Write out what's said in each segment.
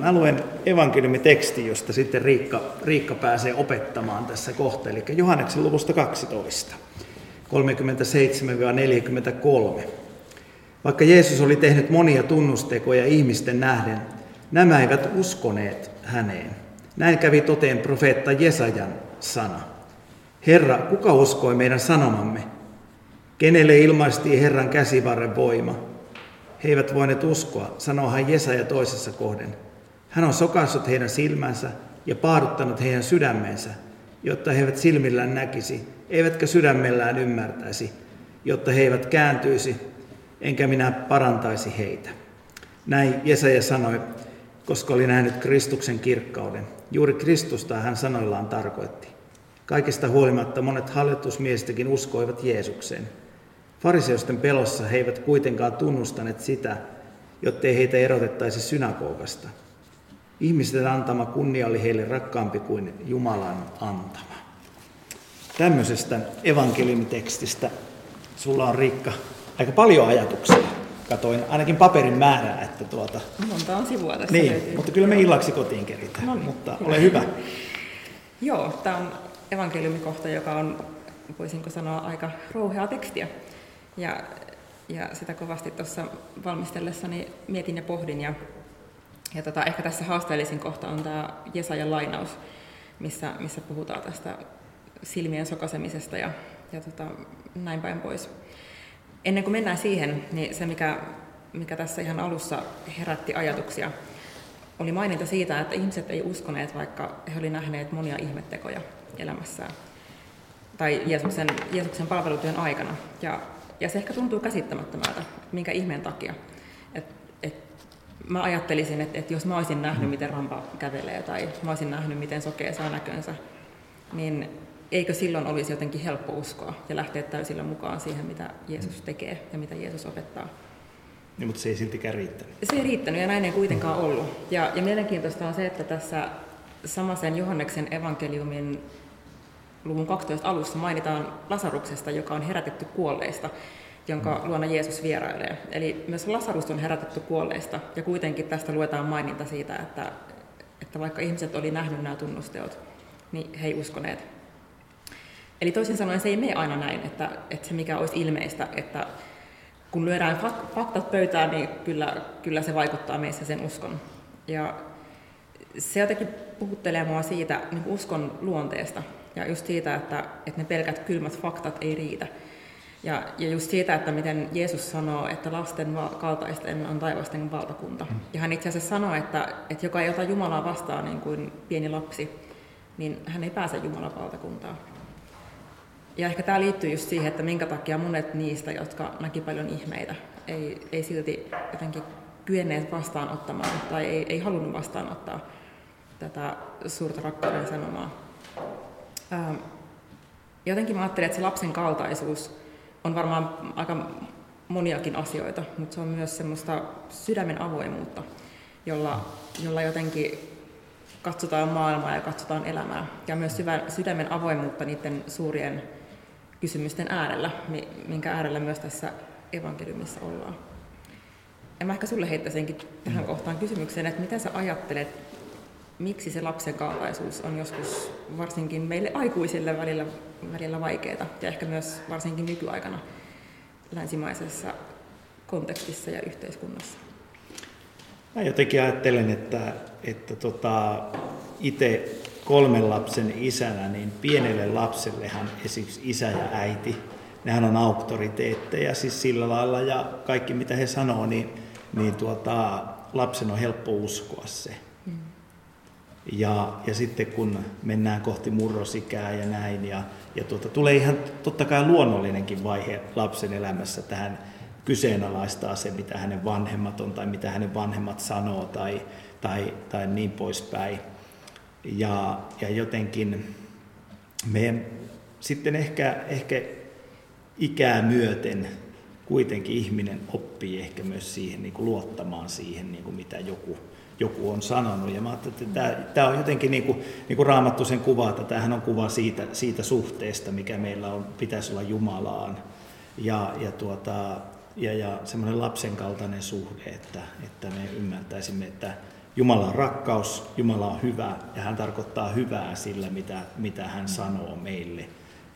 Mä luen evankeliumiteksti, josta sitten Riikka, Riikka pääsee opettamaan tässä kohta, eli Johanneksen luvusta 12, 37-43. Vaikka Jeesus oli tehnyt monia tunnustekoja ihmisten nähden, nämä eivät uskoneet häneen. Näin kävi toteen profeetta Jesajan sana. Herra, kuka uskoi meidän sanomamme? Kenelle ilmaistiin Herran käsivarren voima? He eivät voineet uskoa, sanoo Jesaja toisessa kohden. Hän on sokassut heidän silmänsä ja paaduttanut heidän sydämensä, jotta he eivät silmillään näkisi, eivätkä sydämellään ymmärtäisi, jotta he eivät kääntyisi, enkä minä parantaisi heitä. Näin Jesaja sanoi, koska oli nähnyt Kristuksen kirkkauden. Juuri Kristusta hän sanoillaan tarkoitti. Kaikesta huolimatta monet hallitusmiestikin uskoivat Jeesukseen. Fariseusten pelossa he eivät kuitenkaan tunnustaneet sitä, jottei heitä erotettaisi synagogasta. Ihmisten antama kunnia oli heille rakkaampi kuin Jumalan antama. Tämmöisestä evankeliumitekstistä sulla on Riikka aika paljon ajatuksia. Katoin ainakin paperin määrää, että tuota... Monta on sivua tässä Niin, löytyy. mutta kyllä me illaksi kotiin keritään, No niin, mutta hyvä. ole hyvä. Joo, tämä on evankeliumikohta, joka on, voisinko sanoa, aika rouheaa tekstiä. Ja, ja sitä kovasti tuossa valmistellessani mietin ja pohdin. Ja, ja tota, ehkä tässä haasteellisin kohta on tämä Jesajan lainaus, missä, missä puhutaan tästä silmien sokasemisesta ja, ja tota, näin päin pois. Ennen kuin mennään siihen, niin se mikä, mikä tässä ihan alussa herätti ajatuksia, oli maininta siitä, että ihmiset ei uskoneet, vaikka he olivat nähneet monia ihmettekoja elämässään tai Jeesuksen, Jeesuksen palvelutyön aikana. Ja, ja se ehkä tuntuu käsittämättömältä, minkä ihmeen takia. Et, mä ajattelisin, että, että jos mä olisin nähnyt, miten rampa kävelee tai mä olisin nähnyt, miten sokea saa näkönsä, niin eikö silloin olisi jotenkin helppo uskoa ja lähteä täysillä mukaan siihen, mitä Jeesus tekee ja mitä Jeesus opettaa. Niin, mutta se ei siltikään riittänyt. Se ei riittänyt ja näin ei kuitenkaan ollut. Ja, ja mielenkiintoista on se, että tässä samaisen Johanneksen evankeliumin luvun 12 alussa mainitaan Lasaruksesta, joka on herätetty kuolleista, jonka luona Jeesus vierailee. Eli myös Lasarus on herätetty kuolleista ja kuitenkin tästä luetaan maininta siitä, että, että vaikka ihmiset oli nähnyt nämä tunnusteot, niin he ei uskoneet. Eli toisin sanoen se ei mene aina näin, että, että se mikä olisi ilmeistä, että kun lyödään fak- faktat pöytään, niin kyllä, kyllä se vaikuttaa meissä sen uskon. Ja se jotenkin puhuttelee mua siitä niin uskon luonteesta ja just siitä, että, että ne pelkät kylmät faktat ei riitä. Ja, ja just siitä, että miten Jeesus sanoo, että lasten kaltaisten on taivasten valtakunta. Ja hän itse asiassa sanoo, että, että joka ei ota Jumalaa vastaan niin kuin pieni lapsi, niin hän ei pääse Jumalan valtakuntaan. Ja ehkä tämä liittyy just siihen, että minkä takia monet niistä, jotka näki paljon ihmeitä, ei, ei silti jotenkin kyenneet vastaanottamaan tai ei, ei halunnut vastaanottaa tätä suurta rakkauden sanomaa. Ähm, jotenkin mä ajattelen, että se lapsen kaltaisuus on varmaan aika moniakin asioita, mutta se on myös semmoista sydämen avoimuutta, jolla, jolla jotenkin katsotaan maailmaa ja katsotaan elämää. Ja myös syvä, sydämen avoimuutta niiden suurien kysymysten äärellä, mi- minkä äärellä myös tässä evankeliumissa ollaan. Ja mä ehkä sulle heittäisinkin tähän kohtaan kysymyksen, että mitä sä ajattelet, miksi se lapsen kaltaisuus on joskus varsinkin meille aikuisille välillä, välillä vaikeaa ja ehkä myös varsinkin nykyaikana länsimaisessa kontekstissa ja yhteiskunnassa. Mä jotenkin ajattelen, että, että tota, itse kolmen lapsen isänä, niin pienelle lapsellehan esimerkiksi isä ja äiti, nehän on auktoriteetteja siis sillä lailla ja kaikki mitä he sanoo, niin, niin tuota, lapsen on helppo uskoa se. Ja, ja sitten kun mennään kohti murrosikää ja näin, ja, ja tuota, tulee ihan totta kai luonnollinenkin vaihe lapsen elämässä tähän kyseenalaistaa se, mitä hänen vanhemmat on tai mitä hänen vanhemmat sanoo tai, tai, tai niin poispäin. Ja, ja jotenkin meidän sitten ehkä, ehkä ikää myöten kuitenkin ihminen oppii ehkä myös siihen niin kuin luottamaan siihen, niin kuin mitä joku, joku on sanonut. Ja mä että tämä, tämä on jotenkin niin kuin, niin kuin Raamattu sen kuvaa, että tämähän on kuva siitä, siitä suhteesta, mikä meillä on, pitäisi olla Jumalaan. Ja, ja, tuota, ja, ja semmoinen lapsen kaltainen suhde, että, että me ymmärtäisimme, että Jumala on rakkaus, Jumala on hyvä ja hän tarkoittaa hyvää sillä, mitä, mitä hän sanoo meille.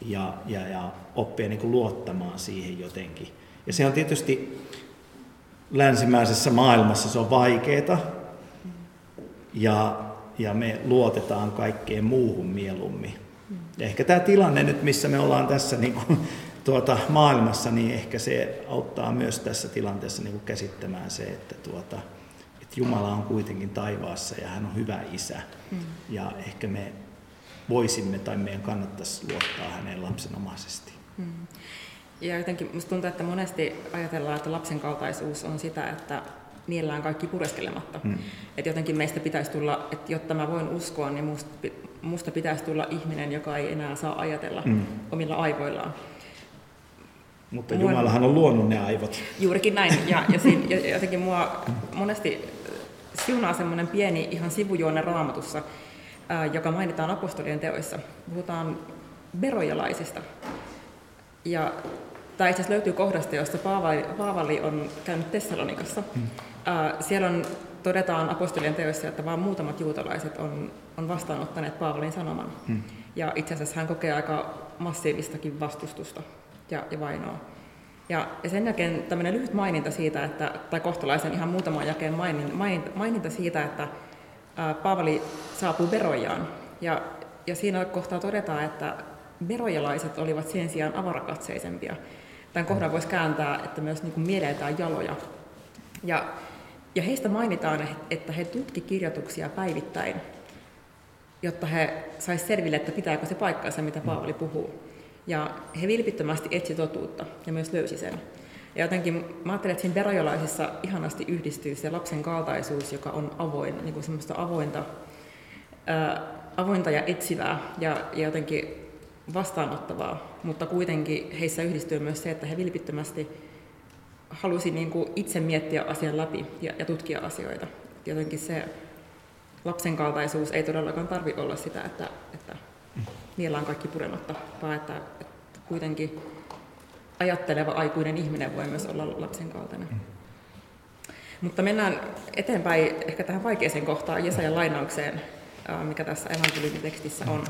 Ja, ja, ja oppia niin kuin luottamaan siihen jotenkin. Ja se on tietysti länsimäisessä maailmassa se on vaikeaa ja, ja me luotetaan kaikkeen muuhun mieluummin. Ja ehkä tämä tilanne nyt, missä me ollaan tässä niin kuin, tuota, maailmassa, niin ehkä se auttaa myös tässä tilanteessa niin kuin käsittämään se, että, tuota, että Jumala on kuitenkin taivaassa ja hän on hyvä isä. Mm. Ja ehkä me voisimme tai meidän kannattaisi luottaa häneen lapsenomaisesti. Mm. Ja jotenkin minusta tuntuu, että monesti ajatellaan, että lapsen kaltaisuus on sitä, että niellään kaikki pureskelematta. Mm. Että jotenkin meistä pitäisi tulla, että jotta mä voin uskoa, niin musta, musta pitäisi tulla ihminen, joka ei enää saa ajatella mm. omilla aivoillaan. Mutta Jumalahan on luonut ne aivot. Juurikin näin. Ja, ja, siinä, ja jotenkin mua monesti siunaa semmoinen pieni ihan sivujuonne raamatussa, ää, joka mainitaan apostolien teoissa. Puhutaan verojalaisista. Ja tämä itse asiassa löytyy kohdasta, jossa Paavali, Paavali on käynyt Tessalonikassa. Hmm. Ää, siellä on, todetaan apostolien teoissa, että vain muutamat juutalaiset on, on vastaanottaneet Paavalin sanoman. Hmm. Ja itse asiassa hän kokee aika massiivistakin vastustusta ja, ja vainoa. Ja, ja sen jälkeen tämmöinen lyhyt maininta siitä, että, tai kohtalaisen ihan muutaman jälkeen maininta, maininta siitä, että ää, Paavali saapuu verojaan. Ja, ja siinä kohtaa todetaan, että verojalaiset olivat sen sijaan avarakatseisempia. Tämän kohdan voisi kääntää, että myös niin kuin mieleltään jaloja. Ja, ja heistä mainitaan, että he tutki kirjoituksia päivittäin, jotta he saisivat selville, että pitääkö se paikkaansa, mitä Paavali puhuu. Ja he vilpittömästi etsi totuutta ja myös löysi sen. Ja jotenkin mä ajattelen, että siinä verojalaisissa ihanasti yhdistyy se lapsen kaltaisuus, joka on avoin, niin kuin semmoista avointa, ää, avointa ja etsivää ja, ja jotenkin vastaanottavaa, mutta kuitenkin heissä yhdistyy myös se, että he vilpittömästi halusi niin kuin itse miettiä asian läpi ja, ja tutkia asioita. Jotenkin se lapsen kaltaisuus ei todellakaan tarvi olla sitä, että, että niillä on kaikki purematta, vaan että, että kuitenkin ajatteleva aikuinen ihminen voi myös olla lapsen kaltainen. Mm. Mutta mennään eteenpäin ehkä tähän vaikeaseen kohtaan, Jesajan lainaukseen, mikä tässä evankeliumitekstissä on.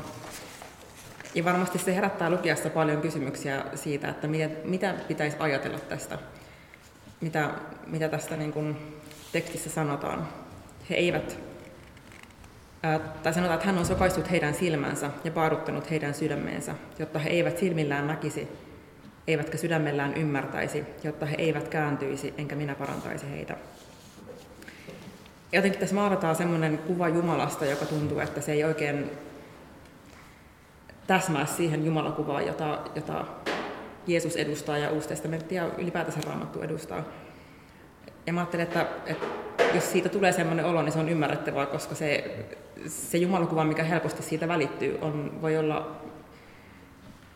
Ja varmasti se herättää lukijassa paljon kysymyksiä siitä, että mitä pitäisi ajatella tästä, mitä, mitä tästä niin kuin tekstissä sanotaan. He eivät tai sanotaan, että hän on sokaistut heidän silmänsä ja paaruttanut heidän sydämeensä, jotta he eivät silmillään näkisi, eivätkä sydämellään ymmärtäisi, jotta he eivät kääntyisi, enkä minä parantaisi heitä. Jotenkin tässä maalataan semmoinen kuva Jumalasta, joka tuntuu, että se ei oikein täsmää siihen Jumalakuvaan, jota, jota Jeesus edustaa ja Uusi testamentti ja ylipäätänsä Raamattu edustaa. Ja mä ajattelen, että, että jos siitä tulee sellainen olo, niin se on ymmärrettävää, koska se, se jumalakuva, mikä helposti siitä välittyy, on, voi olla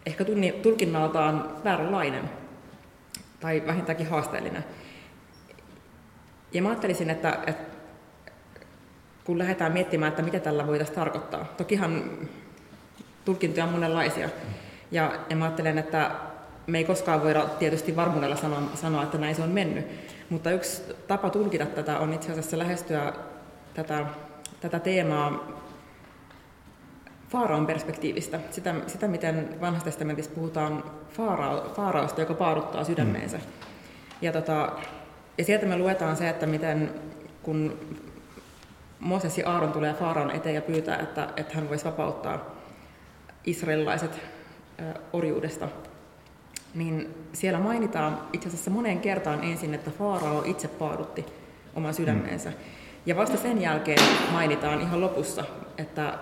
ehkä tunni, tulkinnaltaan vääränlainen tai vähintäänkin haasteellinen. Ja mä ajattelisin, että, että kun lähdetään miettimään, että mitä tällä voitaisiin tarkoittaa. Tokihan tulkintoja on monenlaisia. Ja, ja mä ajattelen, että me ei koskaan voida tietysti varmuudella sanoa, sanoa, että näin se on mennyt. Mutta yksi tapa tulkita tätä on itse asiassa lähestyä tätä, tätä teemaa Faaraon perspektiivistä, sitä, sitä miten vanhassa testamentissa puhutaan faarao, faaraosta, joka paaruttaa sydämeensä. Mm. Ja, tota, ja sieltä me luetaan se, että miten kun Mooses ja Aaron tulee Faaraon eteen ja pyytää, että, että hän voisi vapauttaa israelilaiset orjuudesta, niin siellä mainitaan itse asiassa moneen kertaan ensin, että Faarao itse paadutti oman sydämeensä. Ja vasta sen jälkeen mainitaan ihan lopussa, että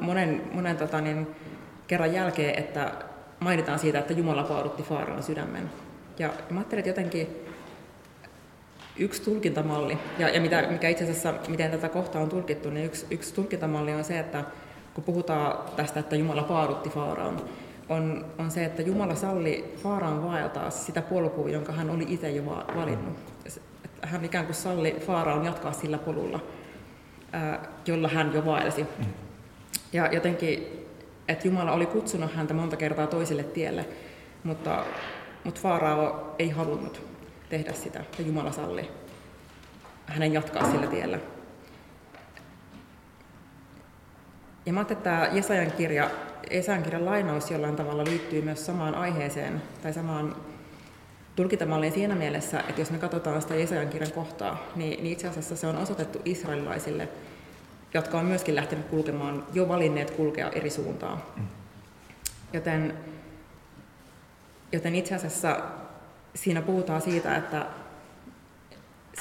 monen, monen tota, niin, kerran jälkeen, että mainitaan siitä, että Jumala paadutti Faaraon sydämen. Ja, ja mä ajattelin, että jotenkin yksi tulkintamalli, ja, ja mitä, mikä itse asiassa, miten tätä kohtaa on tulkittu, niin yksi, yksi tulkintamalli on se, että kun puhutaan tästä, että Jumala paadutti Faaraon, on, on se, että Jumala salli Faaraan vaeltaa sitä polkua, jonka hän oli itse jo valinnut. Että hän ikään kuin salli Faaraan jatkaa sillä polulla, ää, jolla hän jo vaelsi. Ja jotenkin, että Jumala oli kutsunut häntä monta kertaa toiselle tielle, mutta, mutta Faarao ei halunnut tehdä sitä, ja Jumala salli hänen jatkaa sillä tiellä. Ja mä ajattelin, että tämä Jesajan kirja, Jesajan kirjan lainaus jollain tavalla liittyy myös samaan aiheeseen tai samaan tulkintamalliin siinä mielessä, että jos me katsotaan sitä Jesajan kirjan kohtaa, niin, niin itse asiassa se on osoitettu israelilaisille, jotka on myöskin lähtenyt kulkemaan, jo valinneet kulkea eri suuntaan. Mm. Joten, joten itse asiassa siinä puhutaan siitä, että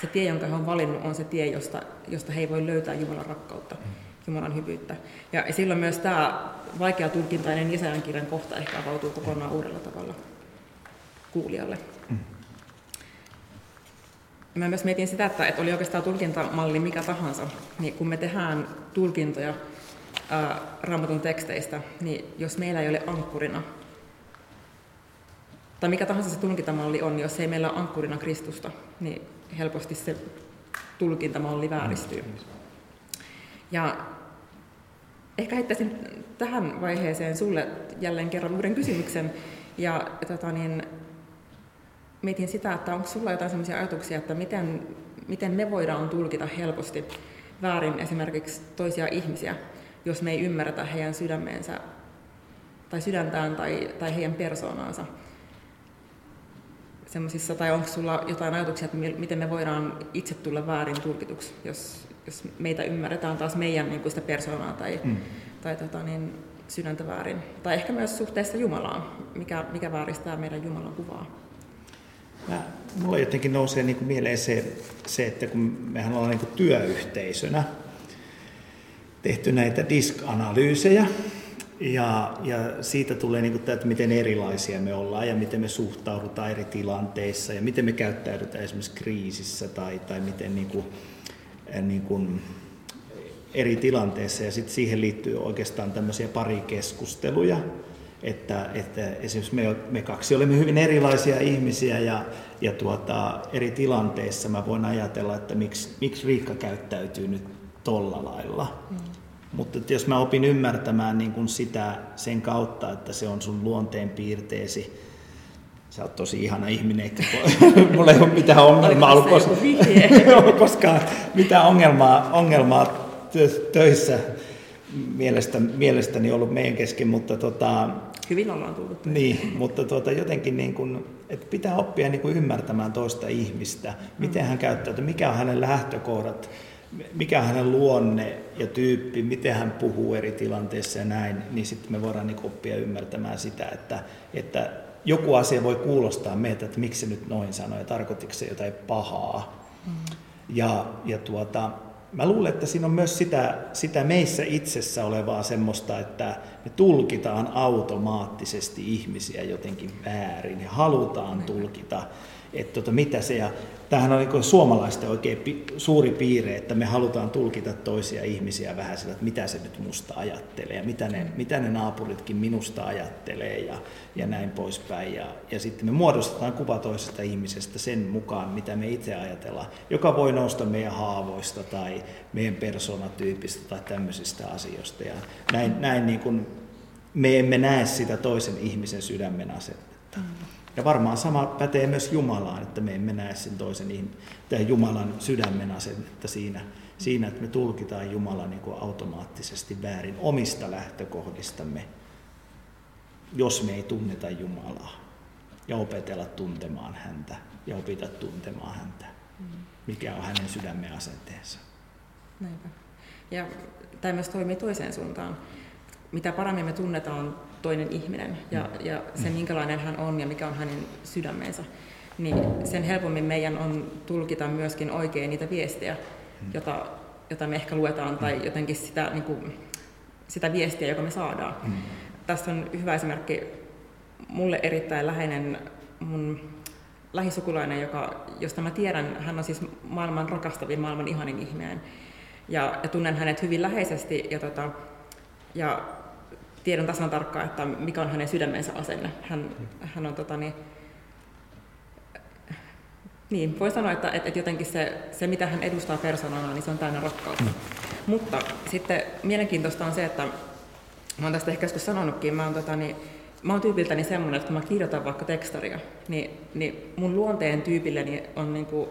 se tie, jonka he on valinnut, on se tie, josta, josta he ei voi löytää Jumalan rakkautta, mm. Jumalan hyvyyttä. Ja silloin myös tämä vaikea tulkintainen Jesajan kirjan kohta ehkä avautuu kokonaan uudella tavalla kuulijalle. Mm. Mä myös mietin sitä, että, että oli oikeastaan tulkintamalli mikä tahansa, niin kun me tehdään tulkintoja ää, raamatun teksteistä, niin jos meillä ei ole ankkurina, tai mikä tahansa se tulkintamalli on, jos ei meillä ole ankkurina Kristusta, niin helposti se tulkintamalli vääristyy. Ja ehkä heittäisin tähän vaiheeseen sulle jälleen kerran uuden kysymyksen. Ja tota niin, mietin sitä, että onko sulla jotain sellaisia ajatuksia, että miten, miten me voidaan tulkita helposti väärin esimerkiksi toisia ihmisiä, jos me ei ymmärretä heidän sydämeensä tai sydäntään tai, tai heidän persoonaansa. Semmoisissa, tai onko sulla jotain ajatuksia, että miten me voidaan itse tulla väärin tulkituksi, jos, jos meitä ymmärretään taas meidän niin kuin sitä persoonaa tai, mm. tai tota, niin, sydäntä väärin. Tai ehkä myös suhteessa Jumalaan, mikä, mikä vääristää meidän Jumalan kuvaa. Mä, mulla jotenkin nousee niin kuin mieleen se, se, että kun mehän ollaan niin kuin työyhteisönä tehty näitä disk-analyysejä, ja, ja siitä tulee niin kuin tämä, että miten erilaisia me ollaan ja miten me suhtaudutaan eri tilanteissa ja miten me käyttäydytään esimerkiksi kriisissä tai, tai miten niin kuin, niin kuin eri tilanteissa. Ja sitten siihen liittyy oikeastaan tämmöisiä pari keskusteluja että, että esimerkiksi me, me kaksi olemme hyvin erilaisia ihmisiä ja, ja tuota, eri tilanteissa mä voin ajatella, että miksi, miksi Riikka käyttäytyy nyt tolla lailla. Mm. Mutta että jos mä opin ymmärtämään niin kuin sitä sen kautta, että se on sun luonteen piirteesi, sä oot tosi ihana ihminen, eikä mulla ei ole mitään ongelmaa. Ollut koskaan, koskaan mitään ongelmaa, ongelmaa töissä. Mielestä, mielestäni ollut meidän kesken, mutta tota, Hyvin ollaan tullut. Niin, mutta tuota, jotenkin niin kuin, että pitää oppia niin kuin ymmärtämään toista ihmistä, miten hän käyttäytyy, mikä on hänen lähtökohdat, mikä on hänen luonne ja tyyppi, miten hän puhuu eri tilanteissa ja näin, niin sitten me voidaan niin oppia ymmärtämään sitä, että, että joku asia voi kuulostaa meitä, että miksi se nyt noin sanoi ja tarkoitiko se jotain pahaa. Mm. Ja, ja tuota, mä luulen, että siinä on myös sitä, sitä meissä itsessä olevaa semmoista, että me tulkitaan automaattisesti ihmisiä jotenkin väärin ja halutaan tulkita, että tota, mitä se, ja tämähän on niin suomalaisten oikein pi, suuri piirre, että me halutaan tulkita toisia ihmisiä vähän sillä, että mitä se nyt musta ajattelee ja mitä ne, mitä ne naapuritkin minusta ajattelee ja, ja näin poispäin. Ja, ja sitten me muodostetaan kuva toisesta ihmisestä sen mukaan, mitä me itse ajatellaan, joka voi nousta meidän haavoista tai meidän persoonatyypistä tai tämmöisistä asioista. Ja näin, näin niin kuin me emme näe sitä toisen ihmisen sydämen asennetta. Mm. Ja varmaan sama pätee myös Jumalaan, että me emme näe sen toisen tai Jumalan sydämen asennetta siinä, siinä, että me tulkitaan Jumala niin kuin automaattisesti väärin omista lähtökohdistamme, jos me ei tunneta Jumalaa ja opetella tuntemaan häntä ja opita tuntemaan häntä, mm. mikä on hänen sydämen asenteensa. Näinpä. Ja tämä myös toimii toiseen suuntaan. Mitä paremmin me tunnetaan toinen ihminen ja, mm. ja se, mm. minkälainen hän on ja mikä on hänen sydämensä, niin sen helpommin meidän on tulkita myöskin oikein niitä viestejä, mm. jota, jota me ehkä luetaan, tai jotenkin sitä, niin kuin, sitä viestiä, joka me saadaan. Mm. Tässä on hyvä esimerkki, mulle erittäin läheinen mun lähisukulainen, joka, josta mä tiedän, hän on siis maailman rakastavin, maailman ihanin ihminen. Ja, ja tunnen hänet hyvin läheisesti ja, tota, ja tiedän tasan tarkkaan, että mikä on hänen sydämensä asenne. Hän, hän on tota, niin, niin, voi sanoa, että, että, että jotenkin se, se, mitä hän edustaa persoonana, niin se on täynnä rakkautta. Mm. Mutta sitten mielenkiintoista on se, että mä oon tästä ehkä joskus sanonutkin, mä oon, tota, niin, mä oon tyypiltäni semmoinen, että kun mä kirjoitan vaikka tekstaria, niin, niin mun luonteen tyypilleni on niin kuin,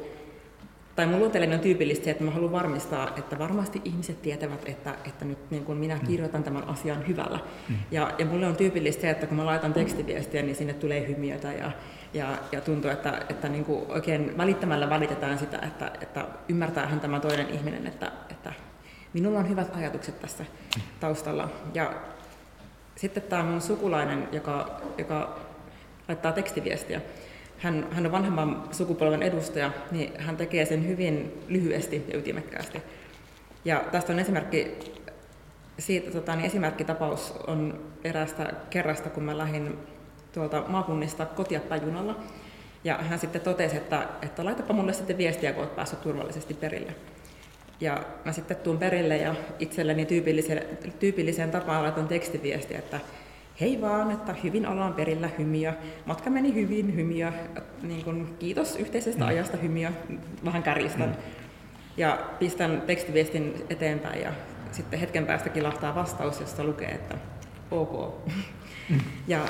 tai mun luonteellinen on tyypillistä se, että mä haluan varmistaa, että varmasti ihmiset tietävät, että, että nyt niin kun minä kirjoitan tämän asian hyvällä. Mm. Ja, ja mulle on tyypillistä se, että kun mä laitan tekstiviestiä, niin sinne tulee hymiötä ja, ja, ja tuntuu, että, että niin kuin oikein välittämällä välitetään sitä, että, että ymmärtäähän tämä toinen ihminen, että, että minulla on hyvät ajatukset tässä taustalla. Ja sitten tämä mun sukulainen, joka, joka laittaa tekstiviestiä, hän, hän on vanhemman sukupolven edustaja, niin hän tekee sen hyvin lyhyesti ja ytimekkäästi. Ja tästä on esimerkki, siitä, tota, niin esimerkkitapaus on eräästä kerrasta, kun mä lähdin tuolta maakunnista kotia junalla. Ja hän sitten totesi, että, että laitapa mulle sitten viestiä, kun olet päässyt turvallisesti perille. Ja mä sitten tuun perille ja itselleni tyypilliseen, tyypilliseen tapaan laitan tekstiviestiä, että hei vaan, että hyvin ollaan perillä hymiö. Matka meni hyvin, hymiö. Niin kun, kiitos yhteisestä mm. ajasta, hymiö. Vähän kärjistän. Mm. Ja pistän tekstiviestin eteenpäin ja sitten hetken päästä kilahtaa vastaus, jossa lukee, että ok. Mm. Ja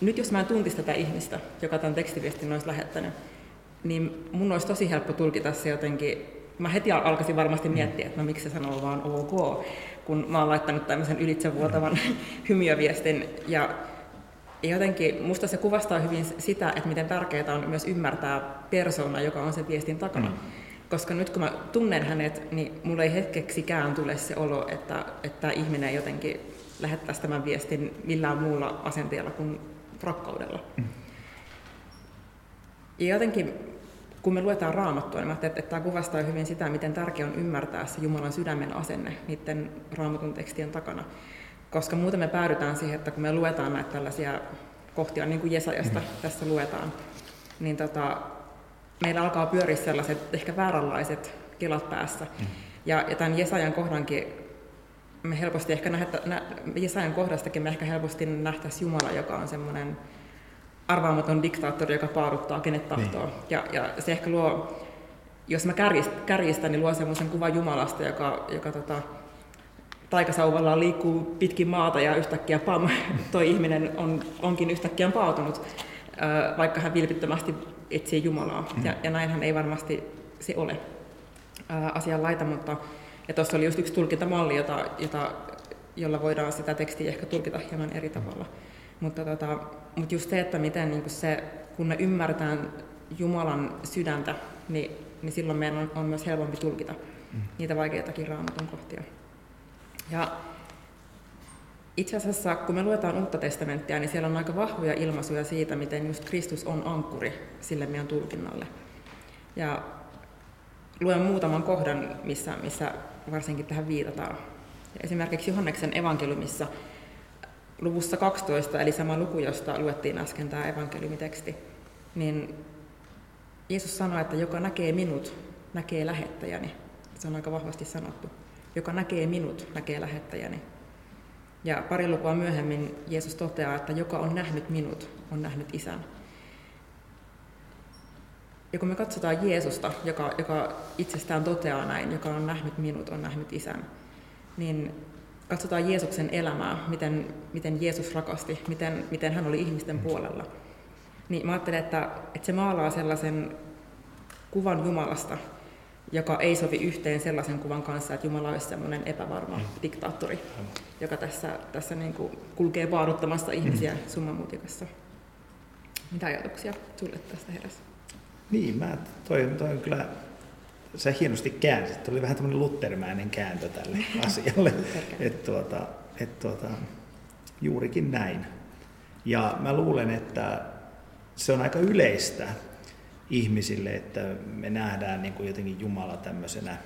nyt jos mä en tuntisi tätä ihmistä, joka tämän tekstiviestin olisi lähettänyt, niin mun olisi tosi helppo tulkita se jotenkin mä heti alkaisin varmasti miettiä, että no miksi se sanoo vaan ok, kun mä oon laittanut tämmöisen ylitsevuotavan hymiöviestin. Ja jotenkin musta se kuvastaa hyvin sitä, että miten tärkeää on myös ymmärtää persona, joka on sen viestin takana. Mm. Koska nyt kun mä tunnen hänet, niin mulla ei hetkeksikään tule se olo, että, että ihminen jotenkin lähettäisi tämän viestin millään muulla asenteella kuin rakkaudella. Mm. Ja jotenkin kun me luetaan raamattua, niin että, että tämä kuvastaa hyvin sitä, miten tärkeää on ymmärtää se Jumalan sydämen asenne niiden raamatun tekstien takana. Koska muuten me päädytään siihen, että kun me luetaan näitä tällaisia kohtia, niin kuin Jesajasta mm. tässä luetaan, niin tota, meillä alkaa pyöriä sellaiset ehkä vääränlaiset kelat päässä. Mm. Ja, ja tämän Jesajan kohdankin me helposti ehkä nähdä, nä, Jesajan kohdastakin me ehkä helposti nähtäisiin Jumala, joka on semmoinen arvaamaton diktaattori, joka paaruttaa kenet tahtoo. Niin. Ja, ja se ehkä luo, jos mä kärjistän, niin luo semmoisen kuvan Jumalasta, joka, joka tota, taikasauvallaan liikkuu pitkin maata ja yhtäkkiä pam, toi ihminen on, onkin yhtäkkiä paatunut, vaikka hän vilpittömästi etsii Jumalaa. Mm. Ja, ja näinhän ei varmasti se ole asian laita, mutta ja tuossa oli just yksi tulkintamalli, jota, jota, jolla voidaan sitä tekstiä ehkä tulkita hieman eri tavalla. Mm. Mutta, tota, mutta just se, että miten niin se, kun me ymmärretään Jumalan sydäntä, niin, niin silloin meidän on, on myös helpompi tulkita mm. niitä vaikeitakin raamatun kohtia. Ja itse asiassa, kun me luetaan Uutta testamenttia, niin siellä on aika vahvoja ilmaisuja siitä, miten just Kristus on ankkuri sille meidän tulkinnalle. Ja luen muutaman kohdan, missä, missä varsinkin tähän viitataan. Esimerkiksi Johanneksen evankeliumissa luvussa 12, eli sama luku, josta luettiin äsken tämä evankeliumiteksti, niin Jeesus sanoi, että joka näkee minut, näkee lähettäjäni. Se on aika vahvasti sanottu. Joka näkee minut, näkee lähettäjäni. Ja pari lukua myöhemmin Jeesus toteaa, että joka on nähnyt minut, on nähnyt isän. Ja kun me katsotaan Jeesusta, joka, joka itsestään toteaa näin, joka on nähnyt minut, on nähnyt isän, niin katsotaan Jeesuksen elämää, miten, miten Jeesus rakasti, miten, miten hän oli ihmisten puolella, niin mä ajattelen, että, että se maalaa sellaisen kuvan Jumalasta, joka ei sovi yhteen sellaisen kuvan kanssa, että Jumala olisi sellainen epävarma mm. diktaattori, joka tässä, tässä niin kuin kulkee paaduttamassa ihmisiä mm. summamutikassa. Mitä ajatuksia sulle tästä heräsi? Niin, mä toi, toi on kyllä sä hienosti käänsit. Tuli vähän tämmöinen lutterimäinen kääntö tälle asialle. että tuota, et tuota, juurikin näin. Ja mä luulen, että se on aika yleistä ihmisille, että me nähdään niin kuin jotenkin Jumala tämmöisenä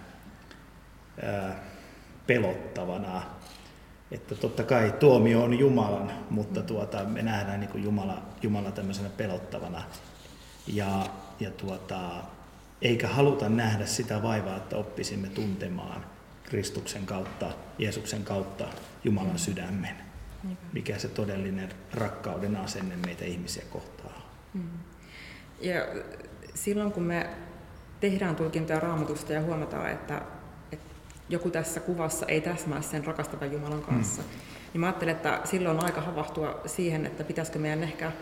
ää, pelottavana. Että totta kai tuomio on Jumalan, mutta tuota, me nähdään niin kuin Jumala, Jumala tämmöisenä pelottavana. Ja, ja tuota, eikä haluta nähdä sitä vaivaa, että oppisimme tuntemaan Kristuksen kautta, Jeesuksen kautta Jumalan sydämen. Mikä se todellinen rakkauden asenne meitä ihmisiä kohtaa. Mm. Ja silloin kun me tehdään tulkintoja raamatusta ja huomataan, että, että joku tässä kuvassa ei täsmää sen rakastavan Jumalan kanssa, mm. niin mä ajattelen, että silloin on aika havahtua siihen, että pitäisikö meidän ehkä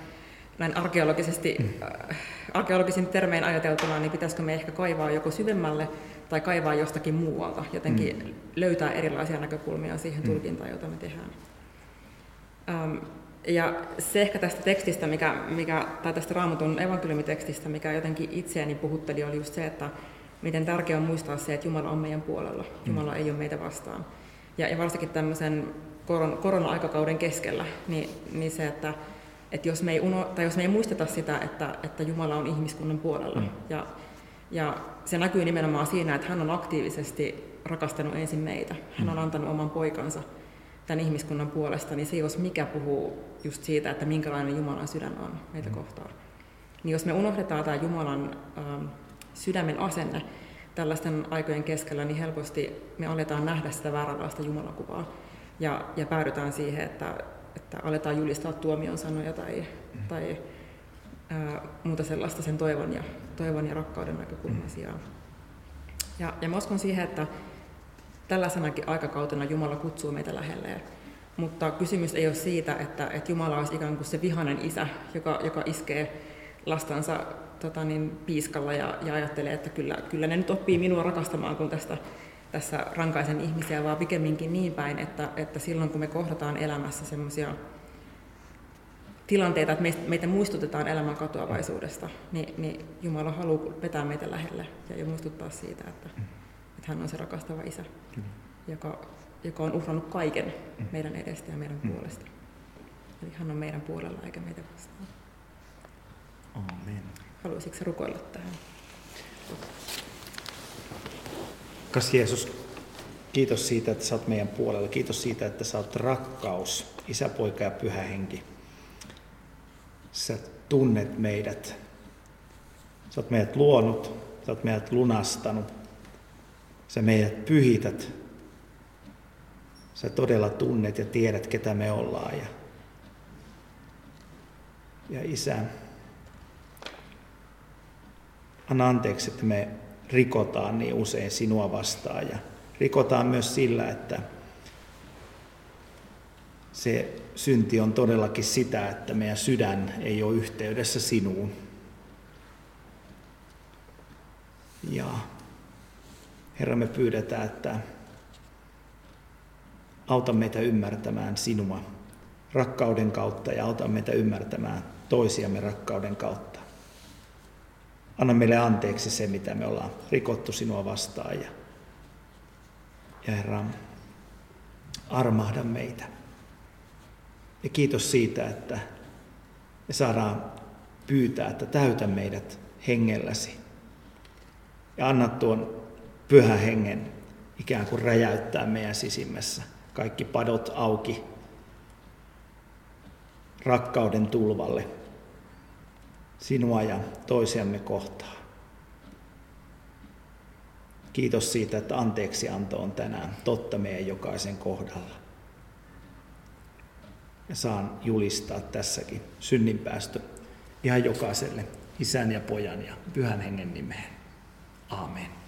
näin arkeologisesti, äh, arkeologisin termein ajateltuna, niin pitäisikö me ehkä kaivaa joko syvemmälle tai kaivaa jostakin muualta, jotenkin mm. löytää erilaisia näkökulmia siihen mm. tulkintaan, jota me tehdään. Ähm, ja se ehkä tästä tekstistä, mikä, mikä, tai tästä raamatun evankeliumitekstistä, mikä jotenkin itseäni puhutteli, oli just se, että miten tärkeää on muistaa se, että Jumala on meidän puolella. Jumala mm. ei ole meitä vastaan. Ja, ja varsinkin tämmöisen koron, korona-aikakauden keskellä, niin, niin se, että, että jos, me ei uno, tai jos me ei muisteta sitä, että, että Jumala on ihmiskunnan puolella, mm. ja, ja se näkyy nimenomaan siinä, että hän on aktiivisesti rakastanut ensin meitä. Hän on mm. antanut oman poikansa tämän ihmiskunnan puolesta, niin se jos mikä puhuu just siitä, että minkälainen Jumalan sydän on meitä mm. kohtaan. Niin jos me unohdetaan tämä Jumalan ähm, sydämen asenne tällaisten aikojen keskellä, niin helposti me aletaan nähdä sitä vääränlaista Jumalakuvaa. Ja, ja päädytään siihen, että, että aletaan julistaa tuomion sanoja tai, mm. tai ää, muuta sellaista sen toivon ja, toivon ja rakkauden näkökulman mm. sijaan. Ja, ja mä uskon siihen, että tällaisenakin aikakautena Jumala kutsuu meitä lähelleen. Mutta kysymys ei ole siitä, että, että Jumala olisi ikään kuin se vihainen isä, joka, joka iskee lastansa tota niin, piiskalla ja, ja ajattelee, että kyllä, kyllä ne nyt oppii minua rakastamaan, kun tästä, tässä rankaisen ihmisiä, vaan pikemminkin niin päin, että, että silloin kun me kohdataan elämässä sellaisia tilanteita, että meitä muistutetaan elämän katoavaisuudesta, niin, niin Jumala haluaa vetää meitä lähelle ja muistuttaa siitä, että, että hän on se rakastava isä, joka, joka on uhrannut kaiken meidän edestä ja meidän puolesta. Eli hän on meidän puolella eikä meitä vastaan. Amen. Haluaisitko rukoilla tähän? Kas Jeesus, kiitos siitä, että sä oot meidän puolella. Kiitos siitä, että sä oot rakkaus, isä, poika ja pyhä henki. Sä tunnet meidät. Sä oot meidät luonut, sä oot meidät lunastanut. Sä meidät pyhität. Sä todella tunnet ja tiedät, ketä me ollaan. Ja, ja isä, anna anteeksi, että me rikotaan niin usein sinua vastaan ja rikotaan myös sillä, että se synti on todellakin sitä, että meidän sydän ei ole yhteydessä sinuun. Ja Herra, me pyydetään, että auta meitä ymmärtämään sinua rakkauden kautta ja auta meitä ymmärtämään toisiamme rakkauden kautta. Anna meille anteeksi se, mitä me ollaan rikottu sinua vastaan. Ja, ja Herra, armahda meitä. Ja kiitos siitä, että me saadaan pyytää, että täytä meidät hengelläsi. Ja anna tuon pyhän hengen ikään kuin räjäyttää meidän sisimmässä. Kaikki padot auki rakkauden tulvalle sinua ja toisiamme kohtaan. Kiitos siitä, että anteeksianto on tänään totta meidän jokaisen kohdalla. Ja saan julistaa tässäkin synninpäästö ihan jokaiselle isän ja pojan ja pyhän hengen nimeen. Amen.